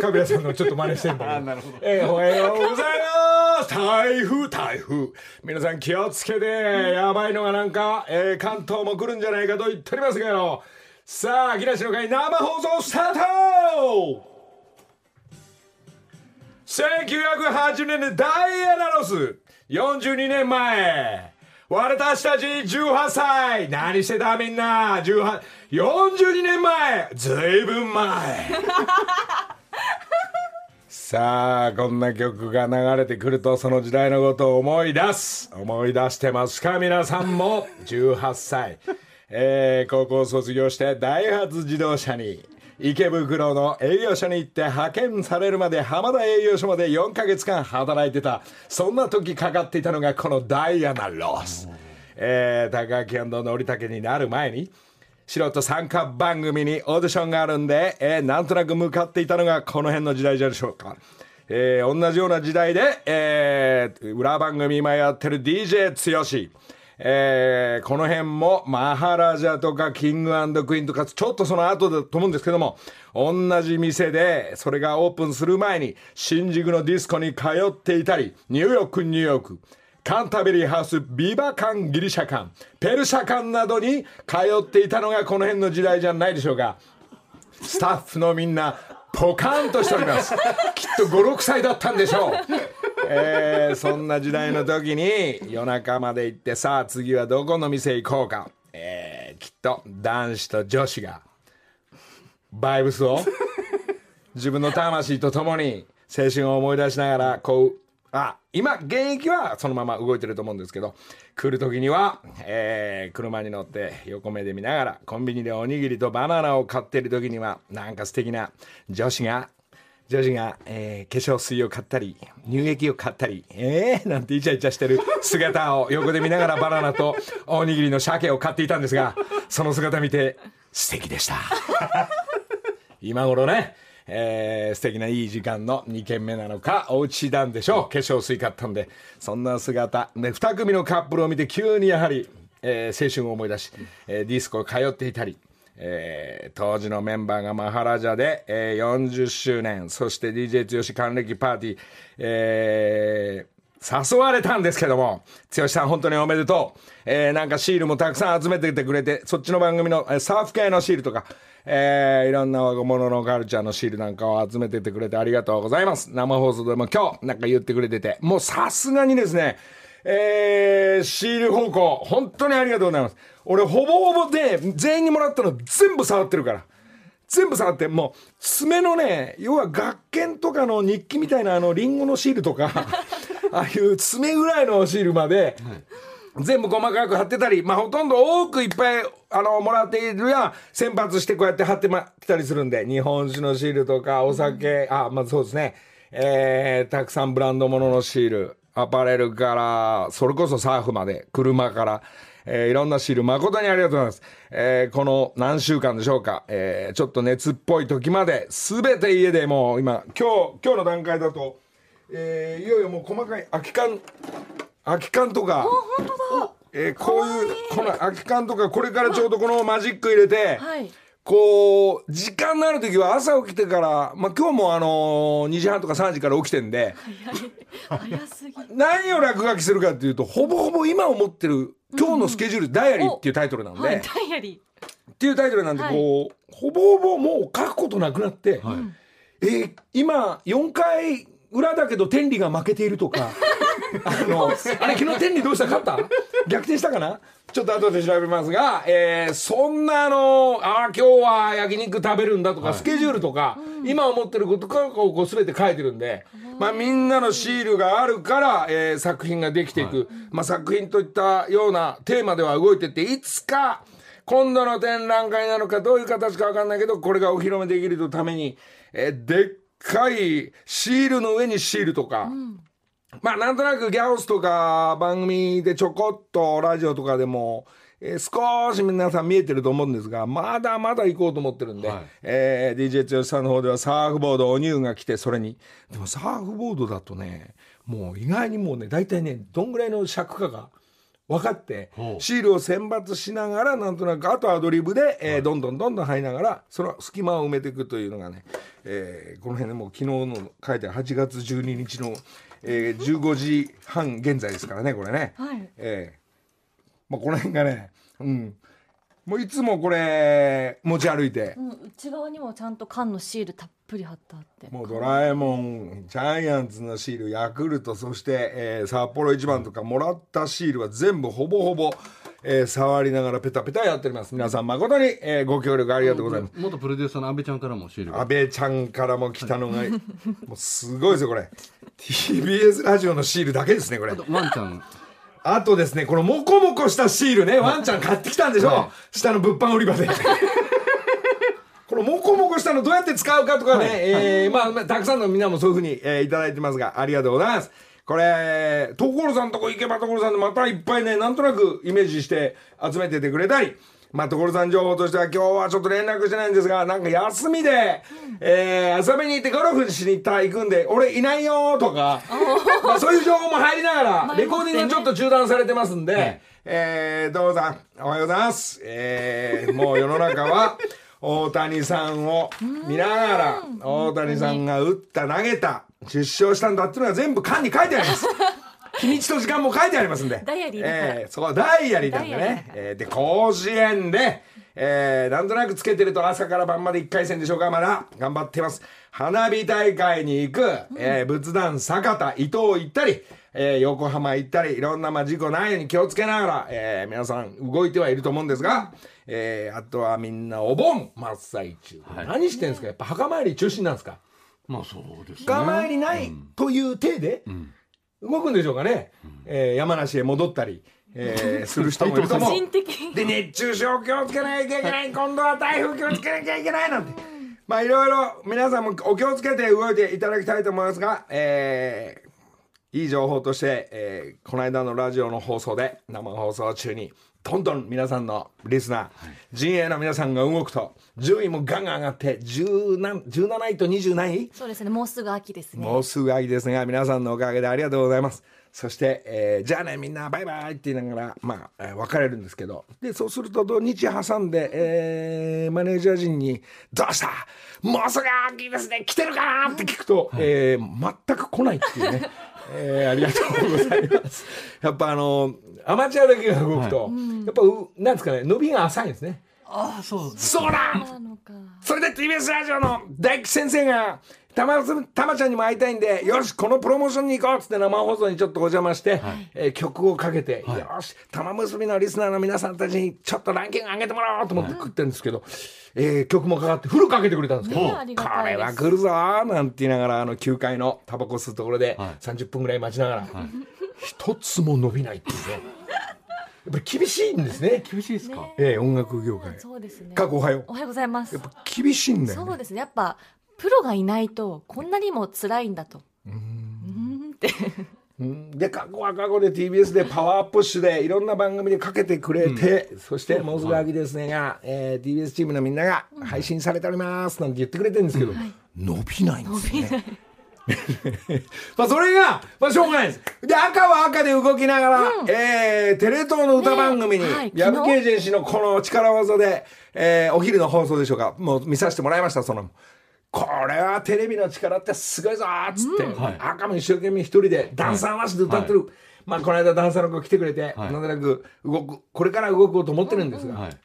長めカビラさんのちょっと真似してんだけど。なるほど。えーおはようございます。台風台風。皆さん気をつけて。やばいのがなんか、えー関東も来るんじゃないかと言っておりますけど。さあ木梨の会生放送スタート。1980年でダイアナロス。42年前。私たち18歳。何してたみんな。18 42年前。ずいぶん前さあこんな曲が流れてくるとその時代のことを思い出す。思い出してますか？皆さんも。18歳、えー高校卒業してダイハツ自動車に池袋の営業所に行って派遣されるまで浜田営業所まで4ヶ月間働いてた。そんな時かかっていたのがこのダイアナ・ロス、えー、高木のりたけになる前に素人参加番組にオーディションがあるんで、えーなんとなく向かっていたのがこの辺の時代じゃでしょうか。えー同じような時代で、えー裏番組今やってる DJ 剛。えーこの辺もマハラジャとかキングクイーンとかちょっとその後だと思うんですけども同じ店でそれがオープンする前に新宿のディスコに通っていたりニューヨークニューヨークカンタベリーハウス、ビバ館、ギリシャ館、ペルシャ館などに通っていたのがこの辺の時代じゃないでしょうか。スタッフのみんな、ポカンとしております。きっと5、6歳だったんでしょう。えーそんな時代の時に夜中まで行ってさあ次はどこの店行こうか。えーきっと男子と女子がバイブスを自分の魂とともに青春を思い出しながらこうあ今現役はそのまま動いてると思うんですけど来る時には、えー車に乗って横目で見ながらコンビニでおにぎりとバナナを買ってる時にはなんか素敵な女子が女子が、えー化粧水を買ったり乳液を買ったりえー、なんてイチャイチャしてる姿を横で見ながらバナナとおにぎりの鮭を買っていたんですがその姿見て素敵でした。今頃ね、えー素敵ないい時間の2軒目なのかお家なんでしょう。化粧水買ったんで。そんな姿で2組のカップルを見て急にやはり、えー青春を思い出し、えーディスコ通っていたり、えー当時のメンバーがマハラジャで、えー40周年そして DJ 剛還暦パーティー、えー誘われたんですけども、剛さん本当におめでとう。えーなんかシールもたくさん集めててくれて、そっちの番組の、えーサーフ系のシールとか、えーいろんな若者のカルチャーのシールなんかを集めててくれてありがとうございます。生放送でも今日なんか言ってくれてて、もうさすがにですね、えーシール方向、本当にありがとうございます。俺ほぼほぼで全員にもらったの全部触ってるから。全部触ってもう爪のね要は学研とかの日記みたいなあのリンゴのシールとか ああいう爪ぐらいのシールまで、全部細かく貼ってたり、まあ、ほとんど多くいっぱいあのもらっているや先発してこうやって貼ってまきたりするんで日本酒のシールとかお酒、あまあそうですねえーたくさんブランド物のシールアパレルからそれこそサーフまで車から。えーいろんなシール誠にありがとうございます。えーこの何週間でしょうか、えーちょっと熱っぽい時まで、すべて家でもう今、今日、今日の段階だと、えーいよいよもう細かい空き缶、空き缶とか、本当だ。えーこういう、この空き缶とか、これからちょうどこのマジック入れて、はい。こう、時間のある時は朝起きてから、まあ今日もあのー2時半とか3時から起きてんで、早い。早すぎ何を落書きするかっていうと、ほぼほぼ今思ってる、今日のスケジュール、ダイアリーっていうタイトルなんで、はいダイアリっていうタイトルなんで、はい。こう、ほぼほぼもう書くことなくなって、えー今、4回裏だけど天理が負けているとか、あの、あれ昨日天理どうした？勝った？逆転したかな？ちょっと後で調べますが、えーそんなあの、ああ、今日は焼肉食べるんだとか、スケジュールとか、今思ってることとかをこう全て書いてるんで、まあみんなのシールがあるから、えー作品ができていく。まあ作品といったようなテーマでは動いてって、いつか、今度の展覧会なのかどういう形か分かんないけどこれがお披露目できるために、えーでっかいシールの上にシールとか、まあなんとなくギャオスとか番組でちょこっとラジオとかでも、えー少し皆さん見えてると思うんですがまだまだ行こうと思ってるんで、はい。えー DJ 剛さんの方ではサーフボードお乳が来てそれに。でもサーフボードだとねもう意外にもうね大体ねどんぐらいの尺かが分かってシールを選抜しながらなんとなくあとアドリブで、えーどんどんどんどん入りながらその隙間を埋めていくというのがね、えーこの辺でもう昨日の書いてある8月12日の、えー15時半現在ですからねこれね。はい。えー。まあ、この辺がね、うん、もういつもこれ持ち歩いて。う、ん、内側にもちゃんと缶のシールたっぷり貼ってあって。もうドラえもんジャイアンツのシールヤクルトそして、えー札幌一番とかもらったシールは全部ほぼほぼ、えー触りながらペタペタやっております。皆さん誠に、えーご協力ありがとうございます。元プロデューサーの阿部ちゃんからもシールが安倍ちゃんからも来たのがもうすごいですよこれ。TBS ラジオのシールだけですねこれ。あとワンちゃん。あとですね、このモコモコしたシールね、ワンちゃん買ってきたんでしょ、は下の物販売り場で。このモコモコしたのどうやって使うかとかね、えーまあまあ、たくさんのみんなもそういうふうに、えーいただいてますが、ありがとうございます。これ、所さんとこ行けば所さんでまたいっぱいね、なんとなくイメージして集めててくれたり、まあ、所さん情報としては今日はちょっと連絡してないんですが、なんか休みで、えー遊びに行ってゴルフしに行ったら行くんで、俺いないよーとか、まあそういう情報も入りながら、レコーディングがちょっと中断されてますんで、えー、どうぞ、おはようございます。えー、もう世の中は、大谷さんを見ながら、大谷さんが打った、投げた、10勝したんだっていうのが全部缶に書いてあります。日にちと時間も書いてありますんで。ダイアリーえーそう、ダイアリーなんでね。えーで、甲子園で、えーなんとなくつけてると朝から晩まで1回戦でしょうか、まだ頑張ってます。花火大会に行く、えー仏壇坂田、伊東行ったり、えー横浜行ったり、いろんなまあ事故ないように気をつけながら、えー皆さん動いてはいると思うんですが、えーあとはみんなお盆真っ最中。はい。何してんですか？やっぱ墓参り中心なんですか？まあそうですね。墓参りないという体で、動くんでしょうかね、えー山梨へ戻ったり、えー する人もいると思う。で熱中症気をつけなきゃいけない。今度は台風気をつけなきゃいけないなんて。まあいろいろ皆さんもお気をつけて動いていただきたいと思いますが、えーいい情報として、えーこの間のラジオの放送で生放送中にどんどん皆さんのリスナー、陣営の皆さんが動くと順位もガンガン上がって10何17位と20何位？そうですね。もうすぐ秋ですね。もうすぐ秋ですが、皆さんのおかげでありがとうございます。そして、えーじゃあね、みんなバイバイって言いながら、まあ、えー別れるんですけど、で、そうすると土日挟んで、えーマネージャー陣に、どうした？もうすぐ秋ですね。来てるかな？って聞くと、えー全く来ないっていうね。えーありがとうございます。やっぱあの、アマチュアだけが動くと、やっぱう、なんですかね、伸びが浅いんですね。ああそうですそうだ。なのか。それで TBS ラジオの大吉先生がたまたまちゃんにも会いたいんでよしこのプロモーションに行こうっつって生放送にちょっとお邪魔して、えー曲をかけて、よし玉結びのリスナーの皆さんたちにちょっとランキング上げてもらおうと思って食ってるんですけど、えー曲もかかってフルかけてくれたんですけど、ねこれは来るぞーなんて言いながらあの9階のタバコ吸うところではい。30分ぐらい待ちながら、一つも伸びないっていうね。やっぱり厳しいんですね、厳しいですか、ねえー音楽業界。そうですね。過去おはよう。おはようございます。やっぱ厳しいんだよね。そうですね。やっぱプロがいないとこんなにも辛いんだと。うーん。ってうん。で過去は過去で TBS でパワープッシュでいろんな番組でかけてくれて、そしてもうすぐ秋ですねが、えー TBS チームのみんなが配信されておりますなんて言ってくれてるんですけど、伸びないんですよね。まあそれが、まあしょうがないです。で、赤は赤で動きながら、えーテレ東の歌番組に、ねはい。ヤブケージェン氏のこの力技で、えーお昼の放送でしょうか、もう見させてもらいました、その。これはテレビの力ってすごいぞーっつって、はい。赤も一生懸命一人でダンサーなしで歌ってる、まあこの間ダンサーの子来てくれて、はい。なんとなく動くこれから動こうと思ってるんですが、はい。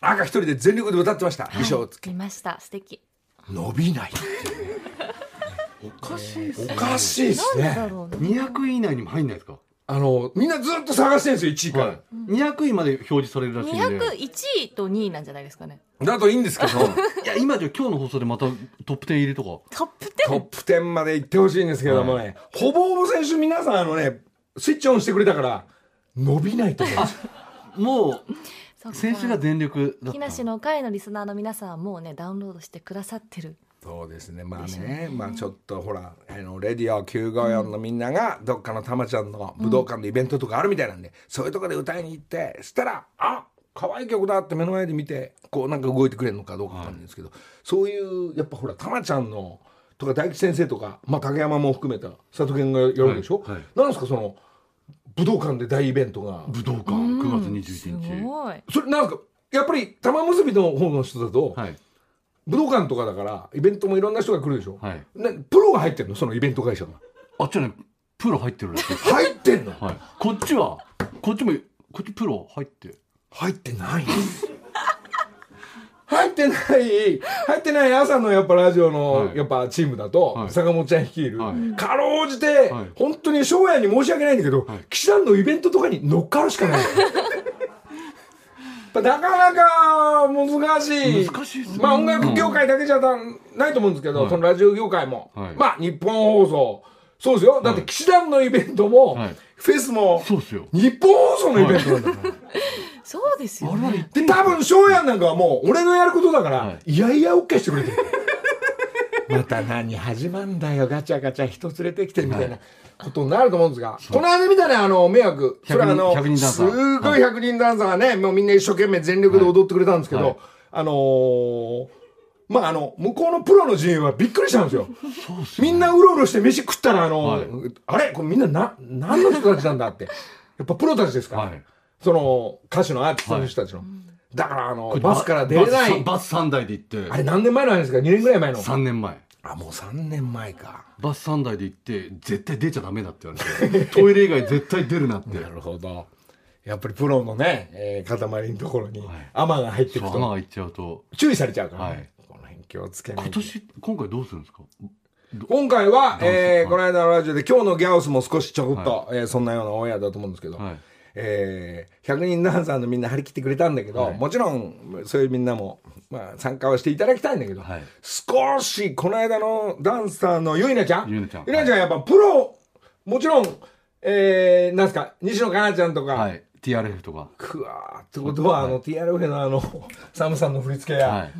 赤一人で全力で歌ってました、衣装をつけ。見ました。素敵。伸びないおかしいですね。おかしいですね。200位以内にも入んないですか？あのみんなずっと探してるんですよ1位から、はい。200位まで表示されるらしいんで。201位と2位なんじゃないですかね。だといいんですけど。いや今じゃ今日の放送でまたトップ10入りとかトップトップ10まで行ってほしいんですけどもね、ほぼほぼ選手皆さんあのねスイッチオンしてくれたから伸びないと思うんです。よ もう10選手が全力だった。木梨の会のリスナーの皆さんはもうねダウンロードしてくださってるそうですね。まあねまあちょっとほらあのレディオ954のみんながどっかのたまちゃんの武道館でイベントとかあるみたいなんで、そういうとこで歌いに行ってそしたらあ可愛い曲だって目の前で見てこうなんか動いてくれるのかどうかわかんないんですけど、そういうやっぱほらたまちゃんのとか大吉先生とか、まあ、竹山も含めた佐藤健がやるでしょ、はいはい。なんですかその武道館で大イベントが。武道館うん9月す21日。ごい。それなんか？やっぱり玉結びの方の人だと、はい武道館とかだからイベントもいろんな人が来るでしょ、はい。ねプロが入ってんの？そのイベント会社があっちはねプロ入ってるらしい。入ってんの？はい。こっちはこっちもこっちプロ入って。入ってない。入ってない。入ってない。朝のやっぱラジオのはい。やっぱチームだと、はい。坂本ちゃん率いる、はい。かろうじて、はい。本当に翔也に申し訳ないんだけど、はい。岸田のイベントとかに乗っかるしかないなかなか難しい。難しいっすね。まあ音楽業界だけじゃだないと思うんですけど、はいそのラジオ業界も、はい。まあ日本放送。そうですよ。だって岸田のイベントも、はい。フェスもそうですよ。日本放送のイベントなんだから、そうですよね。行ってで多分翔也なんかはもう俺のやることだから、、はい。やいや OK してくれてるまた何始まんだよガチャガチャ人連れてきてみたいなことになると思うんですが、この間見たねあの迷惑。それはあの100人ダンサー。すごい100人ダンサーがね、もうみんな一生懸命全力で踊ってくれたんですけど、はい。あのーまああの向こうのプロの陣営はびっくりしたんですよ。すよみんなうろうろして飯食ったらあの、はい。あれ？これみんなな何の人たちなんだって。やっぱプロたちですから、はい。その歌手のアーティストの人たちの、だからあのバスから出れない。バスバス3台で行って。あれ何年前の話ですか？2年ぐらい前の。3年前。あもう3年前か。バス3台で行って絶対出ちゃダメだって言われて。トイレ以外絶対出るなって。なるほど。やっぱりプロのね、えー、塊のところにはい。アマが入っていくと。そう穴が行っちゃうと。注意されちゃうから、ね。はい。この辺気をつけない今と年今回どうするんですか？今回は、えーはいこの間のラジオで今日のギャオスも少しちょこっと、えーそんなようなオンエアだと思うんですけど、はいえー100人ダンサーのみんな張り切ってくれたんだけど、はい。もちろんそういうみんなも、まあ、参加はしていただきたいんだけど、はい。少しこの間のダンサーのゆいなちゃんゆいなちゃん。ゆいなちゃんやっぱプロもちろん、えー、なんすか西野カナちゃんとか、はい。TRF とか。くわーってことは、あの TRF のあの サムさんの振り付けや、はい。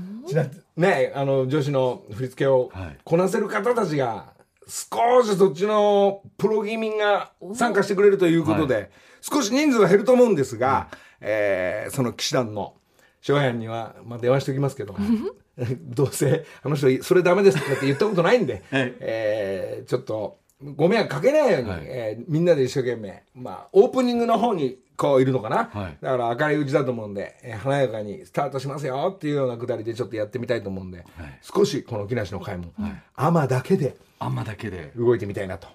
ねあの女子の振り付けをはい。こなせる方たちが少しそっちのプロ気味が参加してくれるということで、少し人数は減ると思うんですが、えーその騎士団の翔也には、まあ、電話しておきますけど、どうせあの人それダメですとかって言ったことないんで、はい。えーちょっとご迷惑かけないように、はい。えーみんなで一生懸命、まあ、オープニングの方にこういるのかな、はい。だから明るいうちだと思うんで、えー華やかにスタートしますよっていうようなくだりでちょっとやってみたいと思うんで、少しこの木梨の会も、アマだけであんまだけで。動いてみたいなと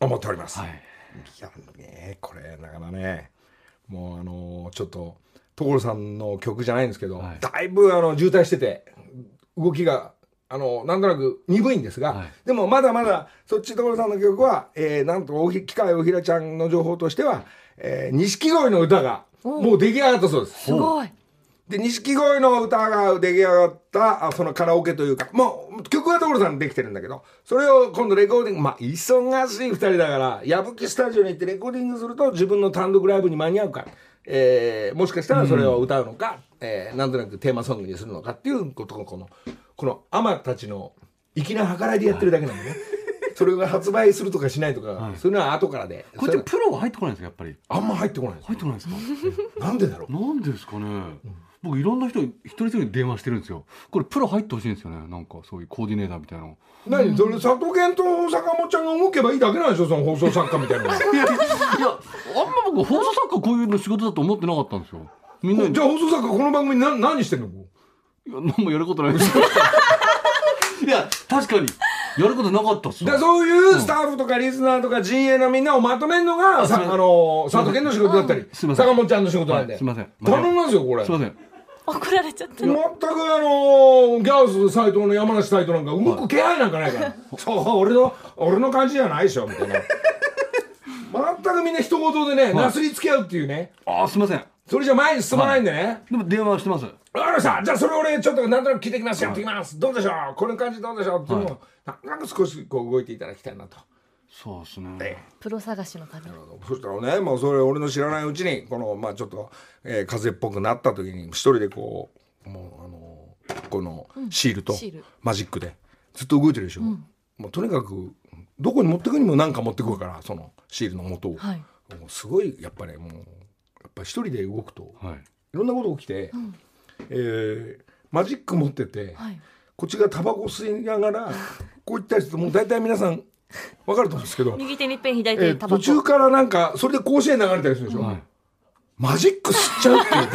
思っております。はいいやねこれだからねもうあのーちょっと所さんの曲じゃないんですけど、はい。だいぶあの渋滞してて動きがあのなんとなく鈍いんですが、はい。でもまだまだそっち所さんの曲は、えーなんとおひ機械おひらちゃんの情報としてはえー錦鯉の歌がもう出来上がったそうです。すごいで錦鯉の歌が出来上がったあそのカラオケというかもう曲は所さんできてるんだけどそれを今度レコーディングまあ忙しい2人だから矢吹スタジオに行ってレコーディングすると自分の単独ライブに間に合うか、えーもしかしたらそれを歌うのか、えーなんとなくテーマソングにするのかっていうことをこのこのアマたちの粋な計らいでやってるだけなんでね、それが発売するとかしないとか、はい。そういうのは後からでこっちそれプロは入ってこないんですかやっぱり。あんま入ってこない入ってこないですか？なんでだろう。なんでですかね？僕いろんな人に一人一人に電話してるんですよ。これプロ入ってほしいんですよね。なんかそういうコーディネーターみたいなの。何？それ佐藤健と坂本ちゃんが動けばいいだけなんでしょ？その放送作家みたいなの。いやいやあんま僕放送作家こういうの仕事だと思ってなかったんですよ。みんなに。じゃあ放送作家この番組な何してんの？いや何もやることないです。よ いや確かに。やることなかったっすよだからそういうスタッフとかリスナーとか陣営のみんなをまとめるのがさすいません。あの佐藤健の仕事だったり。坂本ちゃんの仕事なんで。はい。すいません。頼みますよこれ。すいません怒られちゃった。全くあのギャオス斎藤の山梨斎藤なんか動く気配なんかないから。そう俺の俺の感じじゃないでしょ。みたいな全くみんな一言でねなすりつけ合うっていうね。ああすいません。それじゃ前に進まないんでね。でも電話はしてます。わかりました。じゃあそれ俺ちょっとなんとなく聞いてきます。やってきます。どうでしょう？この感じどうでしょう？っていうのをななんか少しこう動いていただきたいなと。そうですね。えプロ探しのためにそしたらねもうそれ俺の知らないうちにこのまあちょっと、えー風邪っぽくなった時に一人でこうもうあのこのシールとシール。マジックでずっと動いてるでしょ、もうとにかくどこに持ってくにも何か持ってくるからそのシールの元を、はい。もうすごいやっぱりもうやっぱ一人で動くとはい。いろんなこと起きて、えーマジック持ってて、はい。こっちがタバコ吸いながらこう言ったりするともう大体皆さんわかると思うんですけど、右手にペン左手えーにタバコ。途中からなんかそれで甲子園流れたりするでしょ、はい。マジック吸っちゃうっていう。ね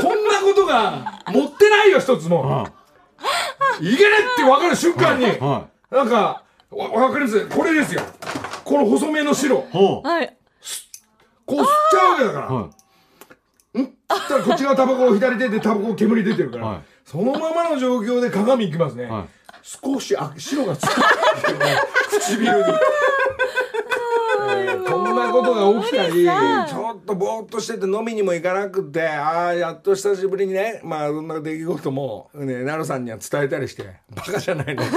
こんなことが持ってないよ一つも。いけねって分かる瞬間に。はなんかわわかります？これですよ。この細めの白。はい。こう吸っちゃうわけだから。はそしたらこっち側タバコ左手でタバコ煙出てるから、はい。そのままの状況で鏡行きますね、いはい少しあ白がついてる唇に、えーこんなことが起きたり。ちょっとぼーっとしてて飲みにも行かなくてああやっと久しぶりにねまあそんな出来事もね奈良さんには伝えたりしてバカじゃないのと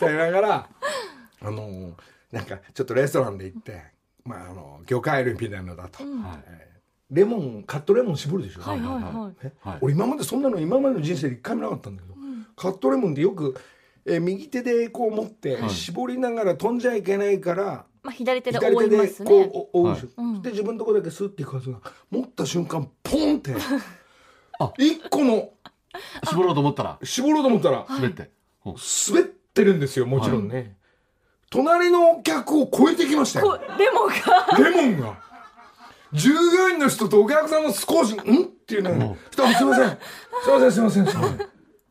言いながらあのーなんかちょっとレストランで行ってまああの魚介類みたいなのだと、はい。レモンカットレモン絞るでしょ、はいはいはい。え？はい。俺今までそんなの今までの人生で一回もなかったんだけど、カットレモンってよく、えー右手でこう持って、はい。絞りながら飛んじゃいけないからまあ左手で覆いますね。こうお覆うでしょ、うん。で自分のとこだけスッていくはずが持った瞬間ポンってあ。一個の絞ろうと思ったら？絞ろうと思ったら滑って。ほう滑ってるんですよもちろんね、隣の客を超えてきましたよ。レモンが。レモンが。従業員の人とお客さんも少し「ん?」っていうのに「すいません。すいませんすいません。すいません」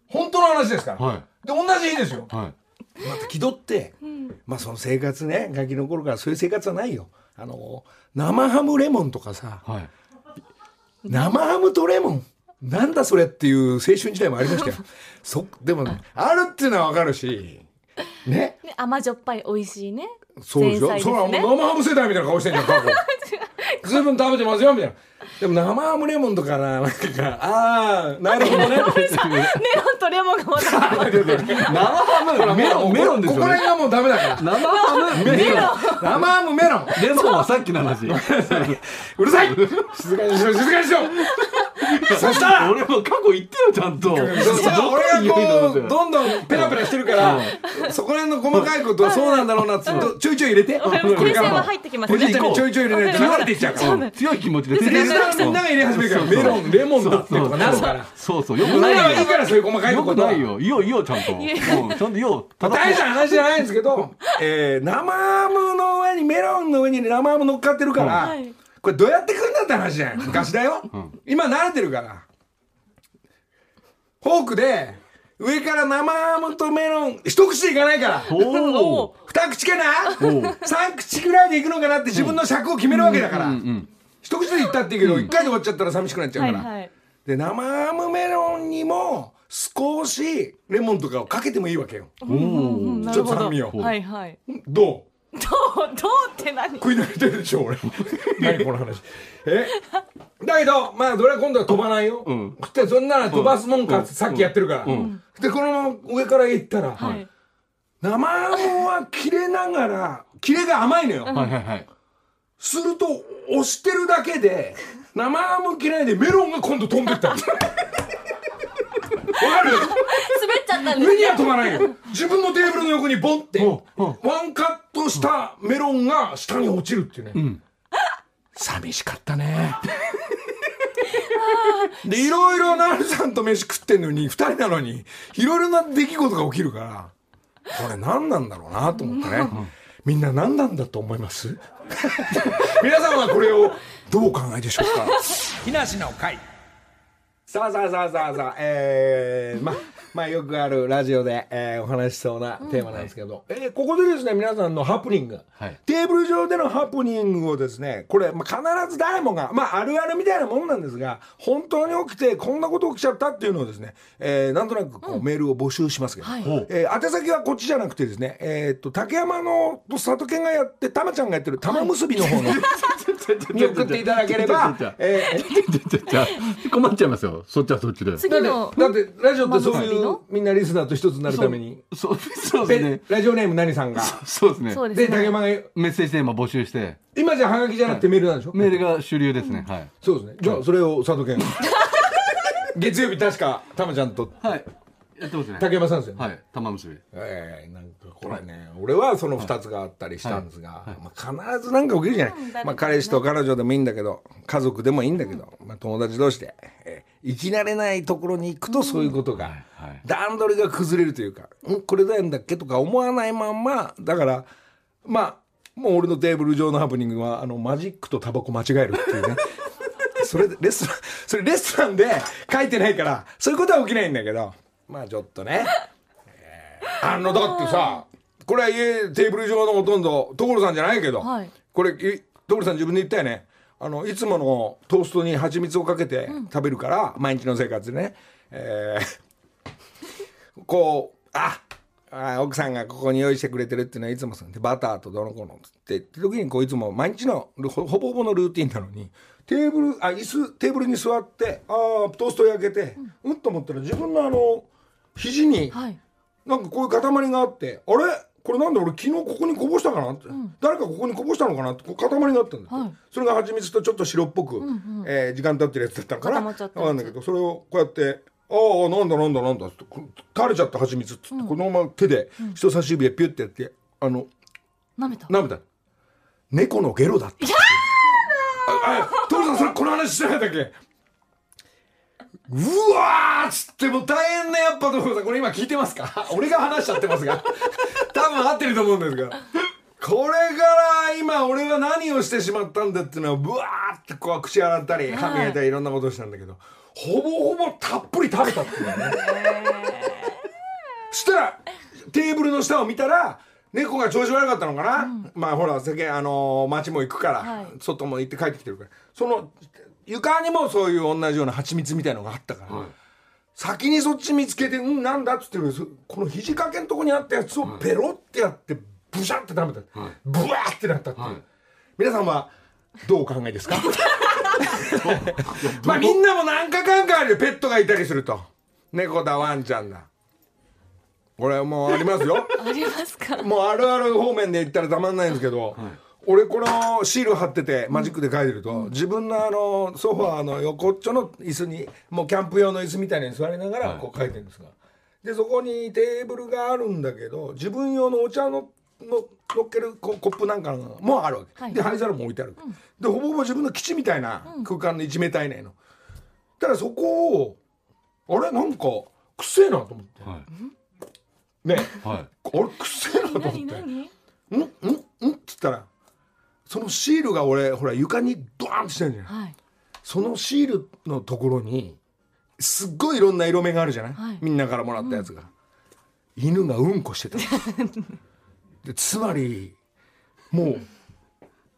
本当の話ですから、はい。で同じ日ですよ。はい。また気取って、まあその生活ねガキの頃からそういう生活はないよ。あの生ハムレモンとかさはい。生ハムとレモンなんだそれっていう青春時代もありましたよ。そでも、あるっていうのはわかるしね。ね甘じょっぱい美味しいね。そうでしょ？前菜ですそねらもう生ハム世代みたいな顔してんじゃん過去 ずいぶん食べてますよみたいな。でも生ハムレモンとかななんかああなるほどね。メロンとレモンがまた。生ハムメロンメロンですよね。ここら辺がもうダメだから。生ハムメロン。生ハムメロン。レモンはさっきの話。うるさい。静かにしろ静かにしろ そしたら俺も過去言ってよちゃんと。そうそう俺がこうどんどんペラペラしてるからそこら辺の細かいことはそうなんだろうなってちょいちょい入れて。これからも。は入ってきちょいちょい入れないと流れていっちゃうからうん強い気持ちで。みんなが入れ始めるからメロンレモンだってとかなるから。そう。そうよくなないはいいからそういう細かいよこと。ないよ。言おう言おうちゃんと。うん。ちゃんと言おう。ただ大した話じゃないんですけど、えー、生ハムの上にメロンの上に生ハム乗っかってるから、はいこれどうやって食うんだって話じゃん。昔だよ、今慣れてるから。フォークで上から生ハムとメロン一口でいかないから。おお二口かな？お三口ぐらいでいくのかなって自分の尺を決めるわけだから、うん一口でいったっていいけど一、回で終わっちゃったら寂しくなっちゃうから、はいはい。で生ハムメロンにも少しレモンとかをかけてもいいわけよ。ちょっと酸味を。はいはいどう？どうどうって何？食い慣れてるでしょ俺。何この話。え？だけどまあそれは今度は飛ばないよ、ん。でそんなら飛ばすもんかってさっきやってるから、でこのまま上から行ったら、はい。生ハムは切れながら切れが甘いのよ、はいはいはい。すると押してるだけで生ハム切れないでメロンが今度飛んでった かる？滑っちゃったんです上には飛ばないよ。自分のテーブルの横にボンってうんうん。ワンカットしたメロンが下に落ちるっていうね、寂しかったね。でいろいろなるさんと飯食ってんのに二人なのにいろいろな出来事が起きるからこれ何なんだろうなと思ってね、みんな何なんだと思います？皆さんはこれをどうお考えでしょうか？木梨の会さあさあさあさあさあえー、ままあよくあるラジオで、えーお話しそうなテーマなんですけど、えーここでですね皆さんのハプニング、はい。テーブル上でのハプニングをですねこれ、まあ、必ず誰もが、まあ、あるあるみたいなもんなんですが本当に起きてこんなこと起きちゃったっていうのをですね、えーなんとなくこう、メールを募集しますけど、はい。えー宛先はこっちじゃなくてですね、えーっと竹山のと里犬がやって玉ちゃんがやってる玉結びの方の。に送っていただければ困っ ちゃいますよそっちはそっちでだってだってラジオってそういうの？みんなリスナーと一つになるために。そうそうですでねラジオネーム何さんが。そうですね。そうですね。で竹山がメッセージテーマ募集して。今じゃハガキじゃなくてメールなんでしょメールが主流ですね。はい。そうですね。じゃあそれを佐藤健。月曜日確かたまちゃんと。はい。やってますね。竹山さんですよね。はい。玉結び。ええなんかこれね、俺はその2つがあったりしたんですが、まあ、必ずなんか起きるじゃない、うんまあ、彼氏と彼女でもいいんだけど家族でもいいんだけど、まあ、友達同士で、えー生き慣れないところに行くとそういうことが、はい段取りが崩れるというか、んこれなんだっけとか思わないまんま、だから、まあ、もう俺のテーブル上のハプニングは、あの、マジックとタバコ間違えるっていうね。それで、レストラン、それレストランで書いてないから、そういうことは起きないんだけど、まあちょっとね。えーあの、だってさ、これは家、テーブル上のほとんど、所さんじゃないけど、はいこれ、い所さん自分で言ったよね。あの、いつものトーストに蜂蜜をかけて食べるから、毎日の生活でね。えー こう、ああ奥さんがここに用意してくれてるっていうのはいつもそう。でバターとどの子のってって時にこういつも毎日のほほぼほぼのルーティンなのにテーブルあ椅子テーブルに座ってあートースト焼けてうん、と思ったら自分のあの肘にはい。なんかこういう塊があってあれ？これなんで俺昨日ここにこぼしたかなって、誰かここにこぼしたのかなってこう塊があったんだはい。それが蜂蜜とちょっと白っぽく、えー時間経ってるやつだったのかな。固まっちゃったやつ。わかんないけどそれをこうやって「ああなんだなんだなんだ」ってこ垂れちゃった蜂蜜っつって、このまま手で人差し指でピュッてやってあの舐めた。舐めた。猫のゲロだってああ父さんそれこの話してなかったっけ。うわーっつってもう大変ねやっぱ所さん。これ今聞いてますか？俺が話しちゃってますが多分合ってると思うんですが。これから今俺が何をしてしまったんだっていうのはブワーってこう口洗ったり歯磨いたりいろんなことをしたんだけどほぼほぼたっぷり食べたっていうね。そしたらテーブルの下を見たら猫が調子悪かったのかな、まあほら世間あのー街も行くから、はい。外も行って帰ってきてるから。その床にもそういう同じような蜂蜜みたいのがあったから、はい先にそっち見つけて「うんなんだ?」っつってこの肘掛けのとこにあったやつをペロってやってブシャって食べた、はい。ブワーってなったって。いう、はい。皆さんはどうお考えですか？まあみんなも何かかんかあるよ。ペットがいたりすると。猫だワンちゃんだ。これもうありますよ。ありますか？もうあるある方面で言ったらたまんないんですけど、俺このシール貼っててマジックで書いてると、自分のあのソファーの横っちょの椅子にもうキャンプ用の椅子みたいに座りながらはい。こう書いてるんですが、でそこにテーブルがあるんだけど自分用のお茶のの乗っけるこコップなんかもあるわけ、はい。で灰皿も置いてある、でほぼほぼ自分の基地みたいな空間の1メーター以内の、ただそこをあれ？なんかくせえなと思って。はい。ね。はい。あれ？くせえなと思って。何？何？ん？ん？ん？っつったらそのシールが俺ほら床にドーンとしてるじゃん。はい。そのシールのところにすっごいいろんな色目があるじゃない、はい。みんなからもらったやつが、犬がうんこしてた。でつまりもう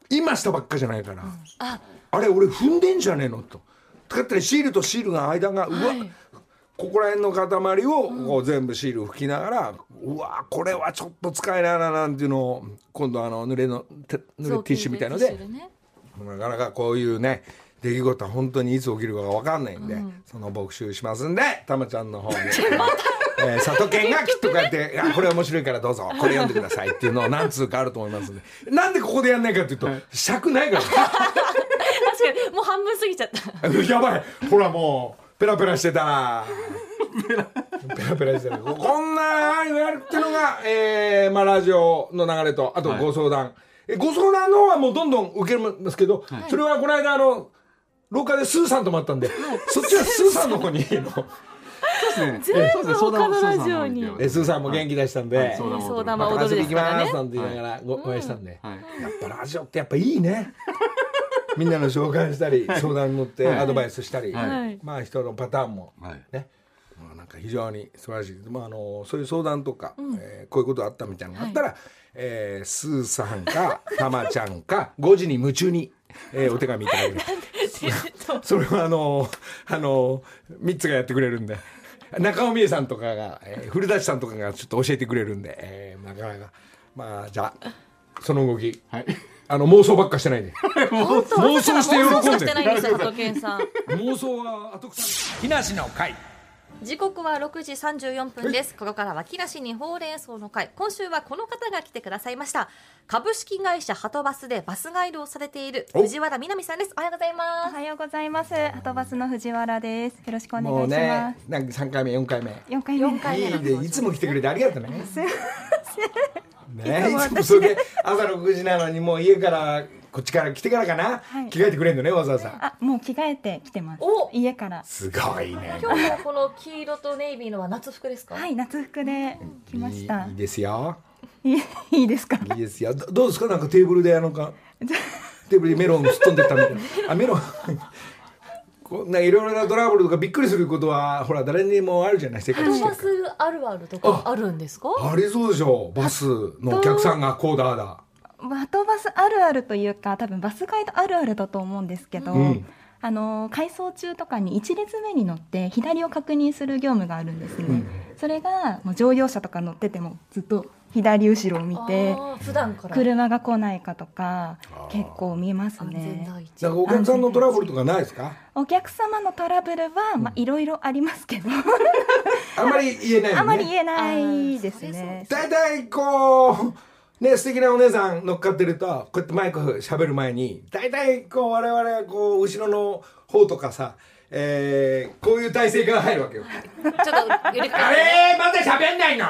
今したばっかじゃないから、あ。あれ俺踏んでんじゃねえの？と。だったらシールとシールの間がうわ、はいここら辺の塊をこう全部シール拭きながら、うわこれはちょっと使えないななんていうのを今度あの濡れのて濡れティッシュみたいのでね。なかなかこういうね出来事は本当にいつ起きるかが分かんないんで、その募集しますんでたまちゃんの方に、えー、里犬がきっとこうやって「あこれ面白いからどうぞこれ読んでください」っていうのを何通かあると思いますんで。なんでここでやんないかっていうと、尺ないから。確かにもう半分過ぎちゃった。やばい。ほらもうペラペラしてた。ペラペラしてた。こんな言われてるのが、えーまあ、ラジオの流れとあとご相談、えご相談の方はもうどんどん受けますけど、それはこの間あの廊下でスーさんともあったんで、そっちはスーさんの方にのそうですね。全部他のラジオに。えスーさんも元気出したんで、はい。相談相談また遊びは踊るです行きますからね。なんて言いながらごお会い。したんで、はい。やっぱラジオってやっぱいいねみんなの紹介したり相談に乗ってアドバイスしたり、はい。まあ人のパターンもはい。ね、まあ、なんか非常に素晴らしい、まあ、あのそういう相談とか、えーこういうことあったみたいなのがあったら、えースーさんかたまちゃんか5時に夢中に、えー お手紙いただけるそれはあのあの3つがやってくれるんで。中尾美恵さんとかが、えー古舘さんとかがちょっと教えてくれるんで、えーなかなか。まあじゃあその動き。はい あの妄想ばっかしてないで。妄想して喜んで妄想してないんですよ佐藤健さん。妄想は後腐れ木梨の会。時刻は6時34分です。ここからは木梨にほうれん草の会。今週はこの方が来てくださいました。株式会社ハトバスでバスガイドをされているお。藤原みなみさんです。おはようございおます。はようございます。はとバスの藤原です。よろしくお願いしまもうねす。なんか3回目4回目。四回目。4回目いいでいつも来てくれてありがとうね。すいまね。いいつもそれで朝6時なのにもう家からこっちから来てからかな、はい。着替えてくれんのねわざわざ。あもう着替えてきてます。お。家から。すごいね。今日のこの黄色とネイビーのは夏服ですか？はい夏服で来ました。いいいいですよ。いいいいですか？いいですよ。どどうですか？なんかテーブルであのかテーブルにメロンすっ飛んでったみたいな。あメロンこんないろいろなトラブルとかびっくりすることはほら誰にもあるじゃない生活してるはとバスあるあるとかあるんですか？ありそうでしょバスのお客さんがこうだあだ。バトバスあるあるというか多分バスガイドあるあるだと思うんですけど、うん。あの回送中とかに1列目に乗って左を確認する業務があるんですね、それがもう乗用車とか乗っててもずっと左後ろを見て普段から。車が来ないかとか結構見ます安全ね第一。なんかお客さんのトラブルとかないですか？お客様のトラブルはまあいろいろありますけど。あんまり言えないあまり言えないですね。大体こうね素敵なお姉さん乗っかってるとこうやってマイク喋る前に大体こう我々はこう後ろの方とかさ、えー、こういう体勢から入るわけよ。ちょっとゆりあれまだ喋んないの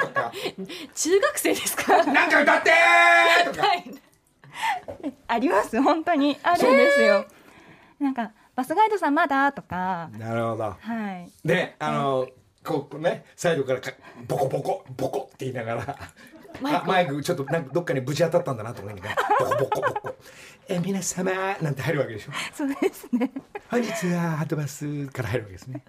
とか。中学生ですか？なんか歌ってーとか。あります本当に。あるんですよ、なんかバスガイドさんまだとか。なるほど。はい。であのこうねサイドからかボコボコボコって言いながらマイク。ちょっとなんかどっかにぶち当たったんだなと思いながらボコボコボコ。え皆様なんて入るわけでしょ。そうですね。本日はハトバスから入るわけですね。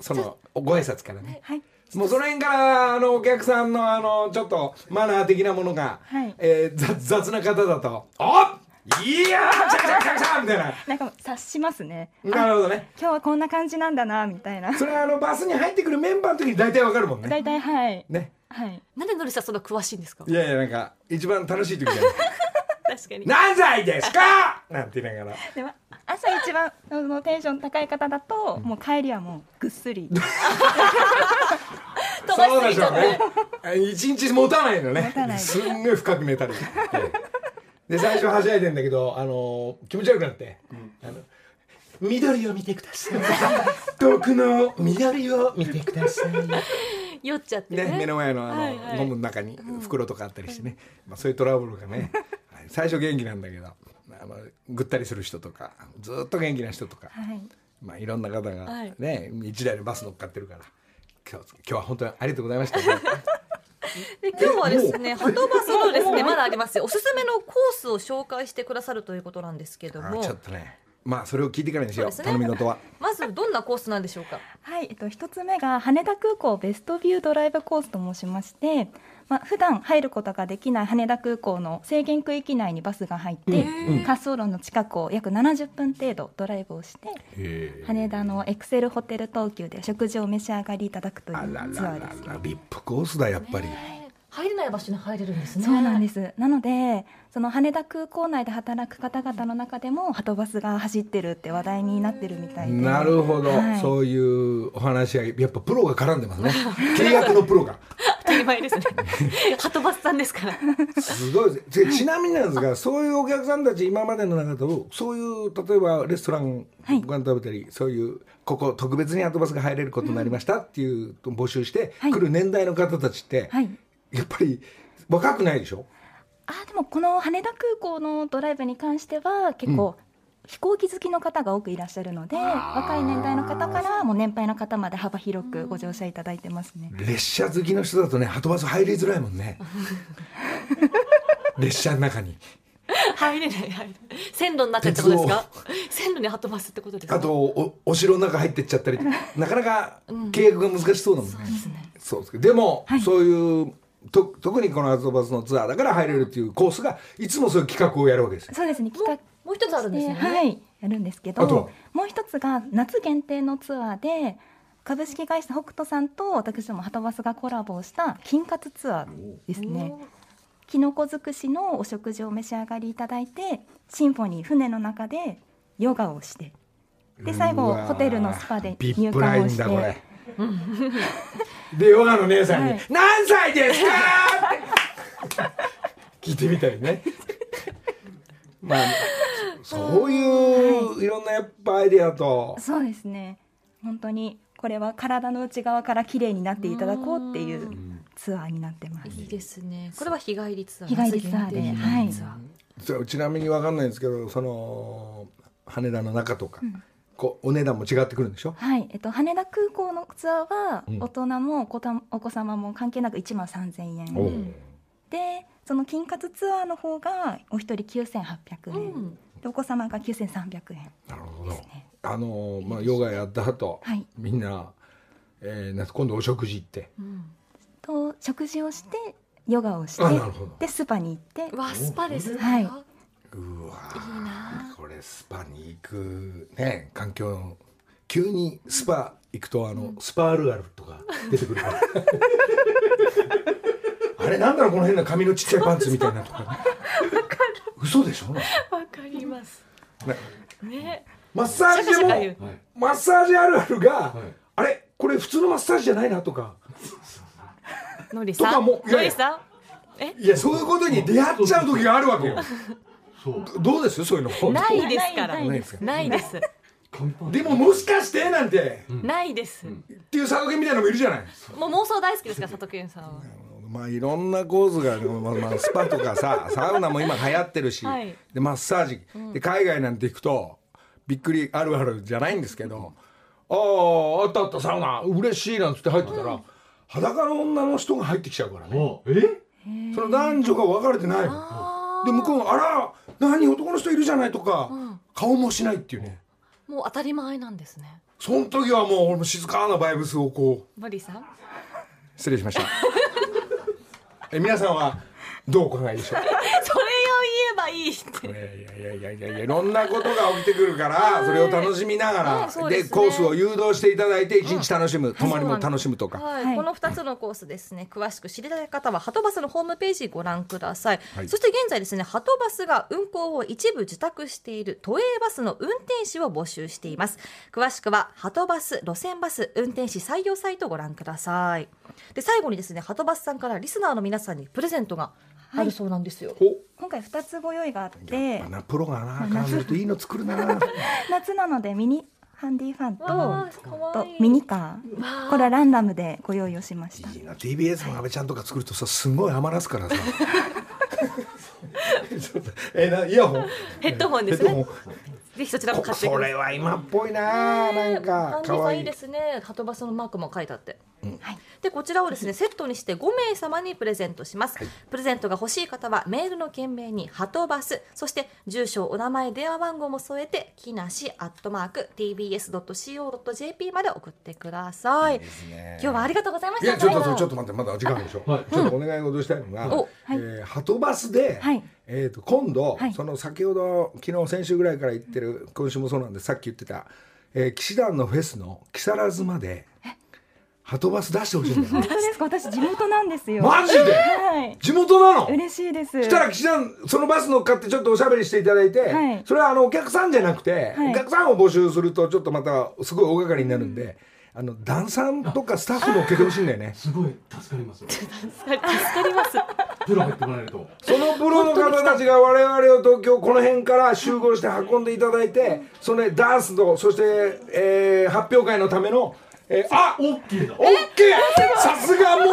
そのご挨拶からね。はい。もうその辺からあのお客さんのあのちょっとマナー的なものが、はい。えー雑雑な方だと「おっいやー来た来た来た来た!」みたいな。なんか察しますね。なるほどね。今日はこんな感じなんだなみたいな。それはあのバスに入ってくるメンバーの時に大体わかるもんね。大体はい。ね。はい。なんでのりさんそんな詳しいんですか？いやいやなんか一番楽しい時じゃない 確かに。何歳ですか？なんて言いながら。でも朝一番あのテンション高い方だともう帰りはもうぐっすり。そうでしょうね。一日持たないのね。持たない。すんごい深く寝たり で最初はしゃいでんだけどあの気持ち悪くなって、あの緑を見てください。遠くの緑を見てください。酔っちゃってね。ね、目の前のあの、はいはい。ゴムの中に袋とかあったりしてね、まあ、そういうトラブルがね、はい最初元気なんだけどあのぐったりする人とかずっと元気な人とか、はい。まあ、いろんな方がはい。ね、一台のバス乗っかってるから今日今日は本当にありがとうございました、で今日はですね、はとバスのですね、まだありますよ。おすすめのコースを紹介してくださるということなんですけども。あちょ、っとね。まあそれを聞いてからにしよう。そうですね。頼み事は。まずどんなコースなんでしょうか？はい、えっと、一つ目が羽田空港ベストビュードライブコースと申しまして、まあ、普段入ることができない羽田空港の制限区域内にバスが入って、滑走路の近くを約70分程度ドライブをして羽田のエクセルホテル東急で食事をお召し上がりいただくというツアーです。ビップコースだやっぱり、入れない場所に入れるんですね。そうなんです。なので、その羽田空港内で働く方々の中でも、はとバスが走ってるって話題になってるみたいで。なるほど、はいそういうお話はやっぱプロが絡んでますね 契約のプロが当たり前ですね。はとバスさんですから。すごいですでちなみになんですがそういうお客さんたち今までの中でもそういう例えばレストランはいご飯食べたり、そういうここ特別にアトバスが入れることになりましたっていうと募集して、はい来る年代の方たちって、はい。やっぱり若くないでしょ？あでもこの羽田空港のドライブに関しては結構、飛行機好きの方が多くいらっしゃるので若い年代の方からもう年配の方まで幅広くご乗車いただいてますね。列車好きの人だとねはとバス入りづらいもんね。列車の中に。入れない入れない。線路になってってことですか？線路にはとバスってことですか？あとおお城の中入ってっちゃったり なかなか契約が難しそうだもんね、そうですけど。でも、はい。そういうと特にこのアトバスのツアーだから入れるっていうコースがいつもそういう企画をやるわけですよそうですね企画もう一つあるんですね。はいやるんですけあとは？どもう一つが夏限定のツアーで株式会社北斗さんと私どもはとバスがコラボをした金活ツアーですね。きのこ尽くしのお食事をお召し上がりいただいてシンフォニー船の中でヨガをしてで最後ホテルのスパでビ入ップライ館をしンだこれてでヨガの姉さんに「はい。何歳ですか?」って聞いてみたりね。まあそういうい。ろんなやっぱアイデアと。そうですね。本当にこれは体の内側から綺麗になっていただこうっていうツアーになってます。いいですね。これは日帰りツアー。日帰りツアーではい。ちなみに分かんないんですけどその羽田の中とか、こうお値段も違ってくるんでしょ？はい、えっと、羽田空港のツアーはうん。大人もお子たお子様も関係なく1万3000円、でその金髪ツアーの方がお一人9800円、うん。でお子様が9300円なるほど。あのまあヨガやった後、はい。みんな、えー、今度お食事行って。うん。と食事をしてヨガをしてあなるほど。でスパに行って。うわスパですか、はいうわいいなこれスパに行くね環境急にスパ行くとあの、スパあるあるとか出てくるから。あれなんだろうこの変な髪のちっちゃいパンツみたいなとか嘘でしょ、ね、わかります。ね。マッサージでもマッサージあるあるが、はい。あれこれ普通のマッサージじゃないなとか。のりさん？とかもいやいや。のりさん？いやそういうことに出会っちゃう時があるわけよ そう。どうです？そういうの。ないですから。ないないです。かないでももしかしてなんて、ないです。っていう佐渡県みたいなのもいるじゃない？もう妄想大好きですか？ら佐藤健さんは。まあいろんなコースがある、まあまあ、スパとかさ サウナも今流行ってるし、はい。でマッサージ。で海外なんて行くとびっくりあるあるじゃないんですけど「あああったあったサウナ嬉しい」なんつって入ってたら、裸の女の人が入ってきちゃうからね。あえ？その男女が分かれてないので向こうが「あら何男の人いるじゃない」とか、顔もしないっていうね。もう当たり前なんですね。その時はもう俺も静かなバイブスをこうのりさん？失礼しました。え皆さんはどうお考えでしょう？いいって。いやいやいやいやいやいろんなことが起きてくるから それを楽しみながはいでね。コースを誘導していただいて一日楽しむ泊まりも楽しむとか。はい。はい。この2つのコースですね。詳しく知りたい方ははとバスのホームページご覧ください、はい。そして現在ですねはとバスが運行を一部受託している都営バスの運転士を募集しています。詳しくははとバス路線バス運転士採用サイトをご覧ください。で最後にですねはとバスさんからリスナーの皆さんにプレゼントがあるそうなんですよ、ほ今回2つご用意があって。プロがな考えるといいの作るな。夏なのでミニハンディファンとといい。ミニカわー。ーこれはランダムでご用意をしました。いいな TBS の安倍ちゃんとか作るとさすごい余らすからさ。えなイヤホン？ヘッドホンですねぜひそちらも買ってくそださい。れは今っぽいななんかハンディファンい。いですね。ハトバスのマークも書いてあって。でこちらをですねセットにして5名様にプレゼントします、プレゼントが欲しい方はメールの件名にハトバスそして住所お名前電話番号も添えて木梨アットマーク tbs.co.jp まで送ってください。今日はありがとうございました。いやちょっとちょっと待ってまだ時間あるでしょ、はい。ちょっとお願い事したいのが、おえーハトバスで、はいえー、と今度、はい。その先ほど昨日先週ぐらいから言ってる今週もそうなんでさっき言ってた、えー、騎士団のフェスの木更津までハトバス出してほしいんだよ。本当ですか？私地元なんですよ。マジで？はい。地元なの？嬉しいです。したら騎士団そのバス乗っかってちょっとおしゃべりしていただいて、はい。それはあのお客さんじゃなくて、はい。お客さんを募集するとちょっとまたすごい大掛かりになるんで、あのダンサーとかスタッフ乗っけてほしいんだよね。すごい助かります 助かります。プロ入ってもらえると。そのプロの方たちが我々を東京この辺から集合して運んでいただいてそのダンスとそして、えー発表会のための、えーあオッケーだ。オッケー！さすがもう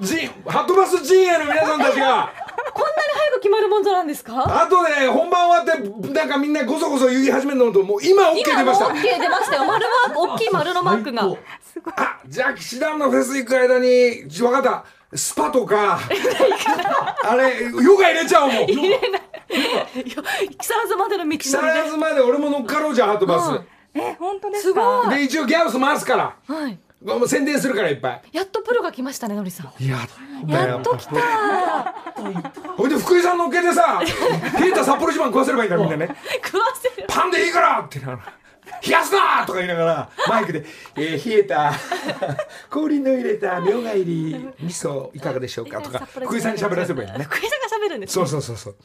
じハトバス陣営の皆さんたちがこんなに早く決まるもんじゃなんですか？あとで本番終わってなんかみんなごそごそ言い始めるのともう今 OK 出ました。OK 出ましたよ。丸マーク大きい丸のマークが。あじゃあ騎士団のフェス行く間に分かった。スパとか。あれヨガ入れちゃおうもう。入れない。いや木更津までの道のり木で更津まで俺も乗っかろうじゃんハトバス、え本当ですすかごい。で一応ギャオス回すから。はいもう宣伝するからいっぱい。やっとプロが来ましたねのりさん。やっと来た。ほいで福井さん乗っけてさ冷えた札幌一番食わせればいいんだみんなね。食わせる。パンでいいからってな冷やすなとか言いながらマイクで「えー冷えた 氷の入れたみょうが入り味噌いかがでしょうか」とか福井さんに喋らせればいいのね。福井さんが喋るんですそうそうそうそう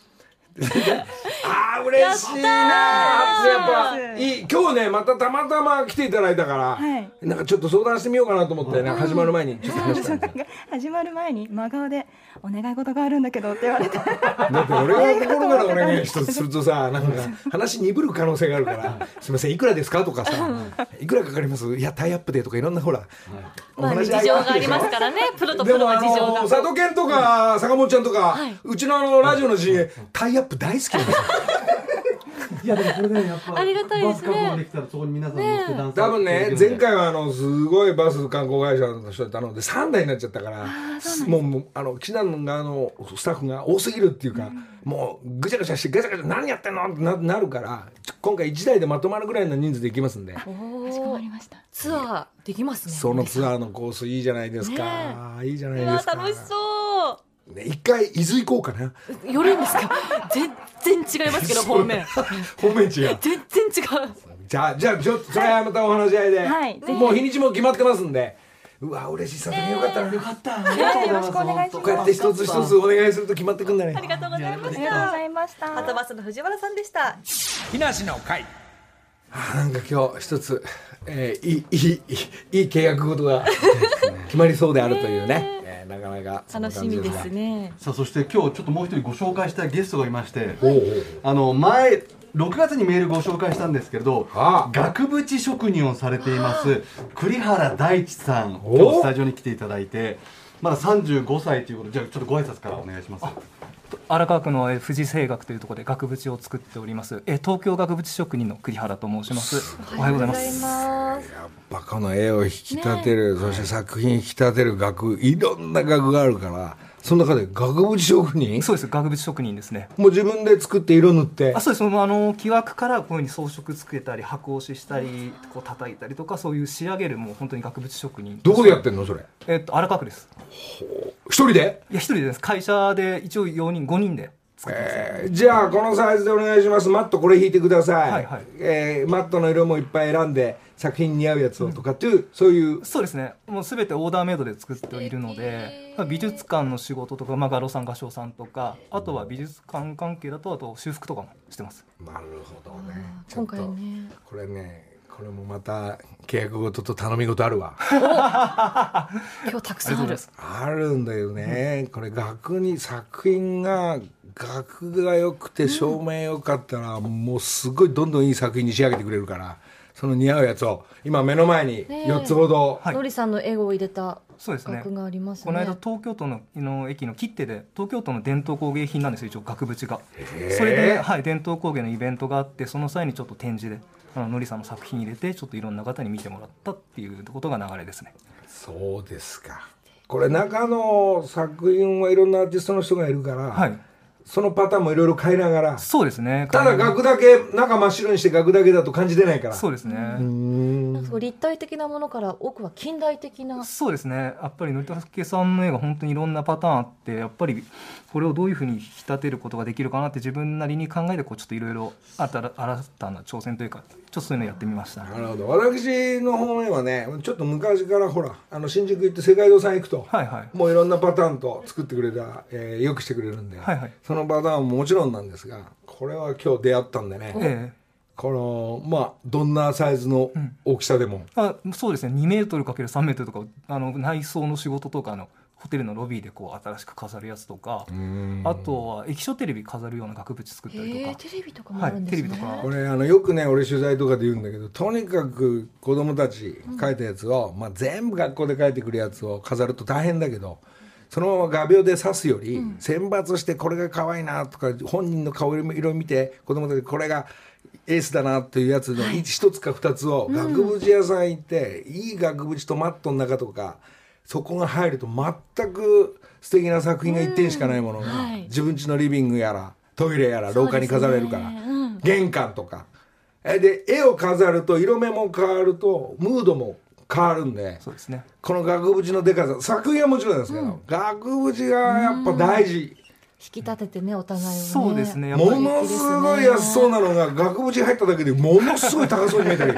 あー嬉しいなやっぱいい今日ねまたたまたま来ていただいたから、はい。なんかちょっと相談してみようかなと思ってね、始まる前にちょっと話したんですよ。始まる前に真顔で「お願い事があるんだけど」って言われて。だって俺が心からお願いす。るとさなんか話鈍る可能性があるから「すみませんいくらですか?」とかさ「い。くらかかります?」いやタイアップでとかいろんなほら、おまあ事情がありますからね。プロとプでもあロは事情が。の佐渡健とか坂本ちゃんとか、はい。うちのあのラジオの陣営タイアッアップ大好きなんですよ。いやでもこれねやっぱありがたいですね。バス確保できたらそこに皆さん乗ってダンス多分ね前回はあのすごいバス観光会社の人に頼んで3台になっちゃったからもうもうあの岸田の側のスタッフが多すぎるっていうか、もうぐちゃぐちゃしてガチャガチャ何やってんの？ってななるから今回1台でまとまるぐらいの人数で行きますんで。かしこまりました。ツアーできますね。そのツアーのコースいいじゃないですか、いいじゃないうですか。わ楽しそね、一回伊豆行こうかな。よるんですか。全然違いますけど、方面。方面違う。全然違う。じゃあ、じゃあ、ちょっと、それはまたお話し合いで。はい。もう日にちも決まってますんで。うわ、嬉しいさ、えー、よかった、よかった。よろしくお願いします。こうやって一つ一つお願いすると決まってくんだね。ありがとうございました。ありがとうございました。はたばすの藤原さんでした。木梨の会。あなんか今日一つ、えー、いいいいいい契約事が決まりそうであるというね。えーなかなか楽しみですね。さあそして今日ちょっともう一人ご紹介したいゲストがいましておうおうあの前6月にメールご紹介したんですけれどああ。額縁職人をされています栗原大地さんお今日スタジオに来ていただいてまだ35歳ということでじゃあちょっとご挨拶からお願いします荒川区のえー富士製学というところで額縁を作っておりますえー東京額縁職人の栗原と申します。おはようございます。ます。やっぱこの絵を引き立てる、そして作品引き立てる額いろんな額があるからその中で額縁職人？そうです額縁職人ですね。もう自分で作って色塗って？あそうです。あの木枠からこういうふうに装飾つけたり箱押ししたりこう叩いたりとかそういう仕上げるもう本当に額縁職人。どこでやってんのそれ？えっと荒川区です。一人で？いや一人です。会社で一応4人5人で。作ってます、えーじゃあこのサイズでお願いします。マットこれ引いてください、はいはい。えーマットの色もいっぱい選んで作品に似合うやつをとかっていう、そういう。そうですね。もうすべてオーダーメイドで作っているので、まあ美術館の仕事とか、まあ、画廊さん画商さんとかあとは美術館関係だとあと修復とかもしてます。なるほどね。ちょ今っと回ね。これねこれもまた契約事と頼み事あるわ。今日たくさんある。あるんだよね、これ額に作品が額が良くて照明良かったら、もうすごいどんどんいい作品に仕上げてくれるからその似合うやつを今目の前にねえ。4つほど、はい。のりさんの絵を入れたそうですね。額がありますね。この間東京都のの駅の切手で東京都の伝統工芸品なんですよ一応額縁が。それで、はい、伝統工芸のイベントがあってその際にちょっと展示であののりさんの作品入れてちょっといろんな方に見てもらったっていうことが流れですね。そうですか。これ中の作品はいろんなアーティストの人がいるから、はいそのパターンもいろいろ変えながら。そうですね。ただ額だけ中真っ白にして額だけだと感じ出ないから。そうですね、立体的なものから奥は近代的なそうですねやっぱりのりたけさん。の絵が本当にいろんなパターンあってやっぱりこれをどういうふうに引き立てることができるかなって自分なりに考えてこうちょっといろいろ新たな挑戦というかちょっとそういうのやってみました、なるほど。私の方面はねちょっと昔からほらあの新宿行って世界堂さん行くと、はいはい。もういろんなパターンと作ってくれた、えーよくしてくれるんで、はいはい。そのパターンももちろんなんですがこれは今日出会ったんでね、ええ。このまあどんなサイズの大きさでも、あそうですね。2メートル ×3 メートルとかあの内装の仕事とかのホテルのロビーでこう新しく飾るやつとかあとは液晶テレビ飾るような額縁作ったりとか。テレビとかもはいあるんですね、テレビとか。これあのよくね俺取材とかで言うんだけどとにかく子供たち描いたやつを、まあ、全部学校で描いてくるやつを飾ると大変だけどそのまま画鋲で刺すより、選抜してこれが可愛いなとか本人の顔色を見て子供たちこれがエースだなっていうやつの一つか二つを額縁屋さん行って、いい額縁とマットの中とかそこが入ると全く素敵な作品が一点しかないものが、はい。自分家のリビングやらトイレやら廊下に飾れるから、玄関とか。えで絵を飾ると色目も変わるとムードも変わるんでそうですね。この額縁のでかさ作品はもちろんですけど、額縁がやっぱ大事、引き立ててねお互いをね。そうですね。やっぱりものすごい安そうなのが額縁入っただけでものすごい高そうに見えたり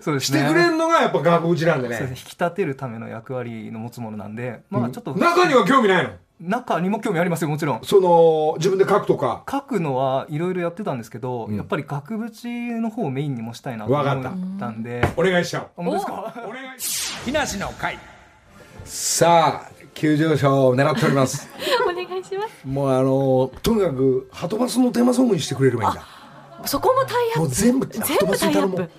そうですね。してくれるのがやっぱ額縁なんでね。ね。引き立てるための役割の持つものなんでまあちょっと中には興味ないの？中にも興味ありますよもちろん。その自分で描くとか。書くのはいろいろやってたんですけど、やっぱり額縁の方をメインにもしたいなと思ったんで。お願いしちゃう。本当ですか？お願いし木梨の会。さあ急上昇を狙っております。お願いします。もうあのとにかくハトバスのテーマソングにしてくれればいいんだそこもタイアップ。もう全部全部タイアップ。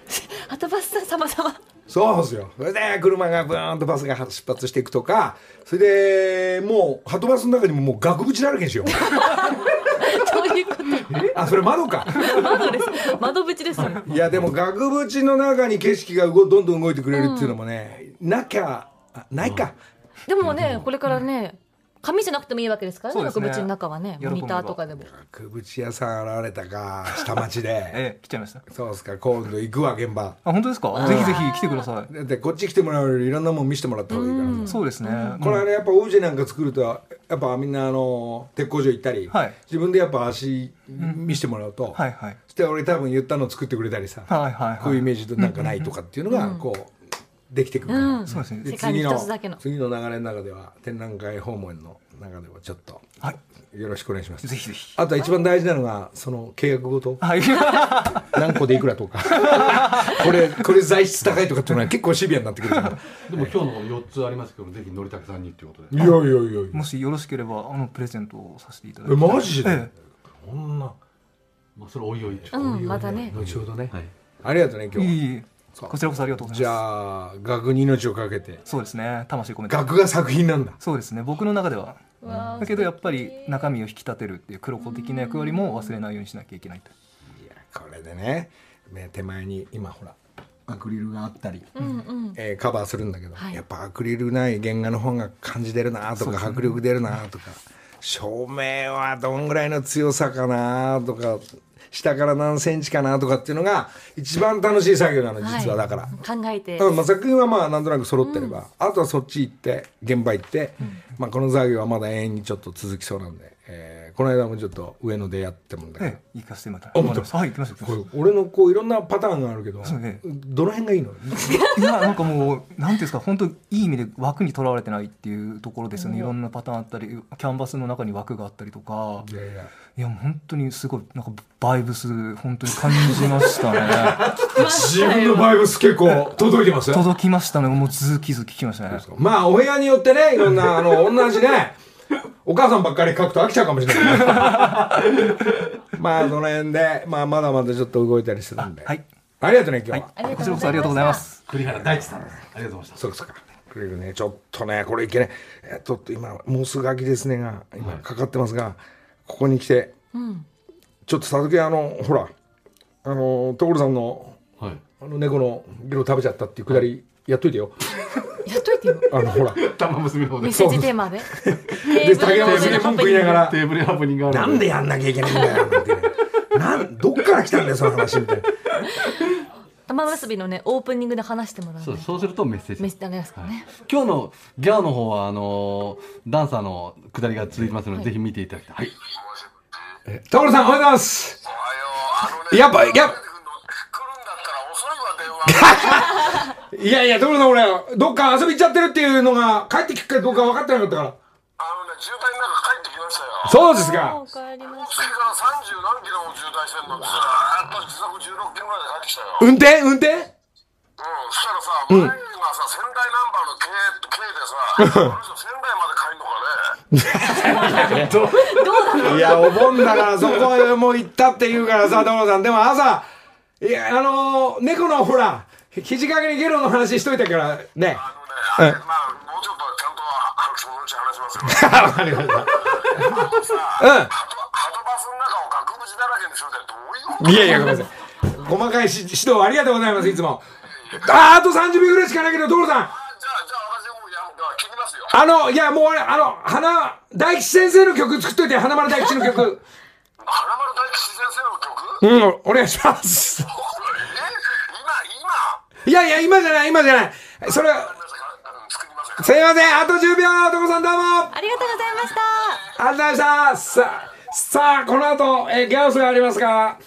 ハトバスさん様々そうですよ。それで車がブーンとバスが出発していくとかそれでもうハトバスの中にももう額縁だらけにしよう。どういうこと？あそれ窓か。窓です。窓縁ですよ。いやでも額縁の中に景色が動どんどん動いてくれるっていうのもね、なきゃあないか、でもねこれからね紙じゃなくてもいいわけですからねそうですね。額縁の中はねモニターとかでも。額縁屋さん現れたか下町で。ええ来ちゃいました。そうですか今度行くわ現場。あ本当ですか？ぜひぜひ来てください。だってこっち来てもらうよりいろんなもん見せてもらった方がいいから。さ、そうですね。これはねやっぱオブジェなんか作るとやっぱみんなあの鉄工所行ったり、はい。自分でやっぱ足見せてもらうと、はいはい。そして俺多分言ったの作ってくれたりさ、はいはいこういうイはいメージとなんかないとかっていうのがこうできてくるから、うん。そうで次の一つだけの。次の流れの中では展覧会訪問の中ではちょっとはい。よろしくお願いします。ぜひぜひ。あとは一番大事なのがその契約ごと。はい。何個でいくらとか。これこれ材質高いとかっていうのは結構シビアになってくる。からでも今日の4つありますけどぜひのりたけさんにっていうことで。いやいやいやもしよろしければあのプレゼントをさせていただきえたいマジで、えこんな。まあそれおいおいうんまたね。後ほどね、はい。ありがとうねえ今日いいこちらこそありがとうござじいます。ゃあ額に命をかけて。そうですね。魂込めて。額が作品なんだ。そうですね。僕の中では。だけどやっぱり中身を引き立てるっていう黒子的な役割も忘れないようにしなきゃいけないと。いやこれでね。ね手前に今ほらアクリルがあったり、うんうん。えーカバーするんだけど、はい。やっぱアクリルない原画の方が感じ出るなとか、迫力出るなとか照明はどんぐらいの強さかなとか下から何センチかなとかっていうのが一番楽しい作業なの実はだから。考えて。うんまあ、作品はまあなんとなく揃ってれば、あとはそっち行って現場行って、まあ、この作業はまだ永遠にちょっと続きそうなんで、えーこの間もちょっと上野でやってもんだけど、ええ行かせてもらっあ本当？たはい行きました俺のこういろんなパターンがあるけど、そうね。どの辺がいいの？た いやなんかもうなんていうんですか本当いい意味で枠にとらわれてないっていうところですよね。いろんなパターンあったりキャンバスの中に枠があったりとか。いやいや。いや本当にすごいなんかバイブス本当に感じましたね。自分のバイブス結構届いてます届きましたね。もうズキズキきましたね。まあお部屋によってねいろんなあの同じねお母さんばっかり書くと飽きちゃうかもしれない まあその辺で、まあ、まだまだちょっと動いたりするんで、はい。ありがとうね今日は、ありがことちらこそありがとうございます。栗原大地さんですありがとうございましたそうですか。くれるねちょっとねこれいけね。えっと今もうすぐ秋ですねが今かかってますが、ここに来てうん。ちょっと佐々木あのほらあの所さんのはい。あの猫のゲロ食べちゃったっていうくだりやっといてよ。やっといてよ あのほら。玉結びの方で。メッセージテーマで。で竹山さんに文句言いながら。テーブルハプニングがあるなんで。やんなきゃいけないんだよなんてねなんどっから来たんだよその話みたいな玉結びのねオープニングで話してもらうそうねそうするとメッセージ。メッセージですかね。今日のギャーの方はあのーダンサーの下りが続きますので、ぜひ見ていただきたい。はい。所さんおはようございます。おはよう。あのね、やっぱやっ来るんだったら遅いわ、電話。いやいや所さん俺。どっか遊び行っちゃってるっていうのが帰ってきくかどうか分かってなかったから。あのね、渋滞の中帰ってきましたよ。そうですか。お帰りなさ次から三十何キロも渋滞してんの。ずーっと時速16キロぐらいで帰ってきたよ。運転？運転？うん、そしたらさ、前がさ、仙台ナンバーの K, K でさ、あの人仙台まで帰んのかね？いやお盆だからそこへもう行ったって言うからさ所さんでも朝いやあのー猫のほら肘掛けにゲロの話しといたからねあのね、あれ、まあ、もうちょっとちゃんと、あそのうち話します よ。わかりましたあのさ、うんハトハトバスの中を額縁だらけにするってどういういやいや、ごめんなさい。細かいし指導ありがとうございます、いつも。あー、あと30秒ぐらいしかないけど、所さん。あじゃあ、じゃあ私もうやむから切りますよ。あの、いや、もうあれ、あの、花、大吉先生の曲作っといて、花丸大吉の曲。花丸大吉先生の曲？うん、お願いします。いやいや、今じゃない、今じゃない。それ、すいません、あと10秒、所さんどうも。あありがとうございましたりがとうございました。さあ、さあ、この後、えーギャオスがありますが、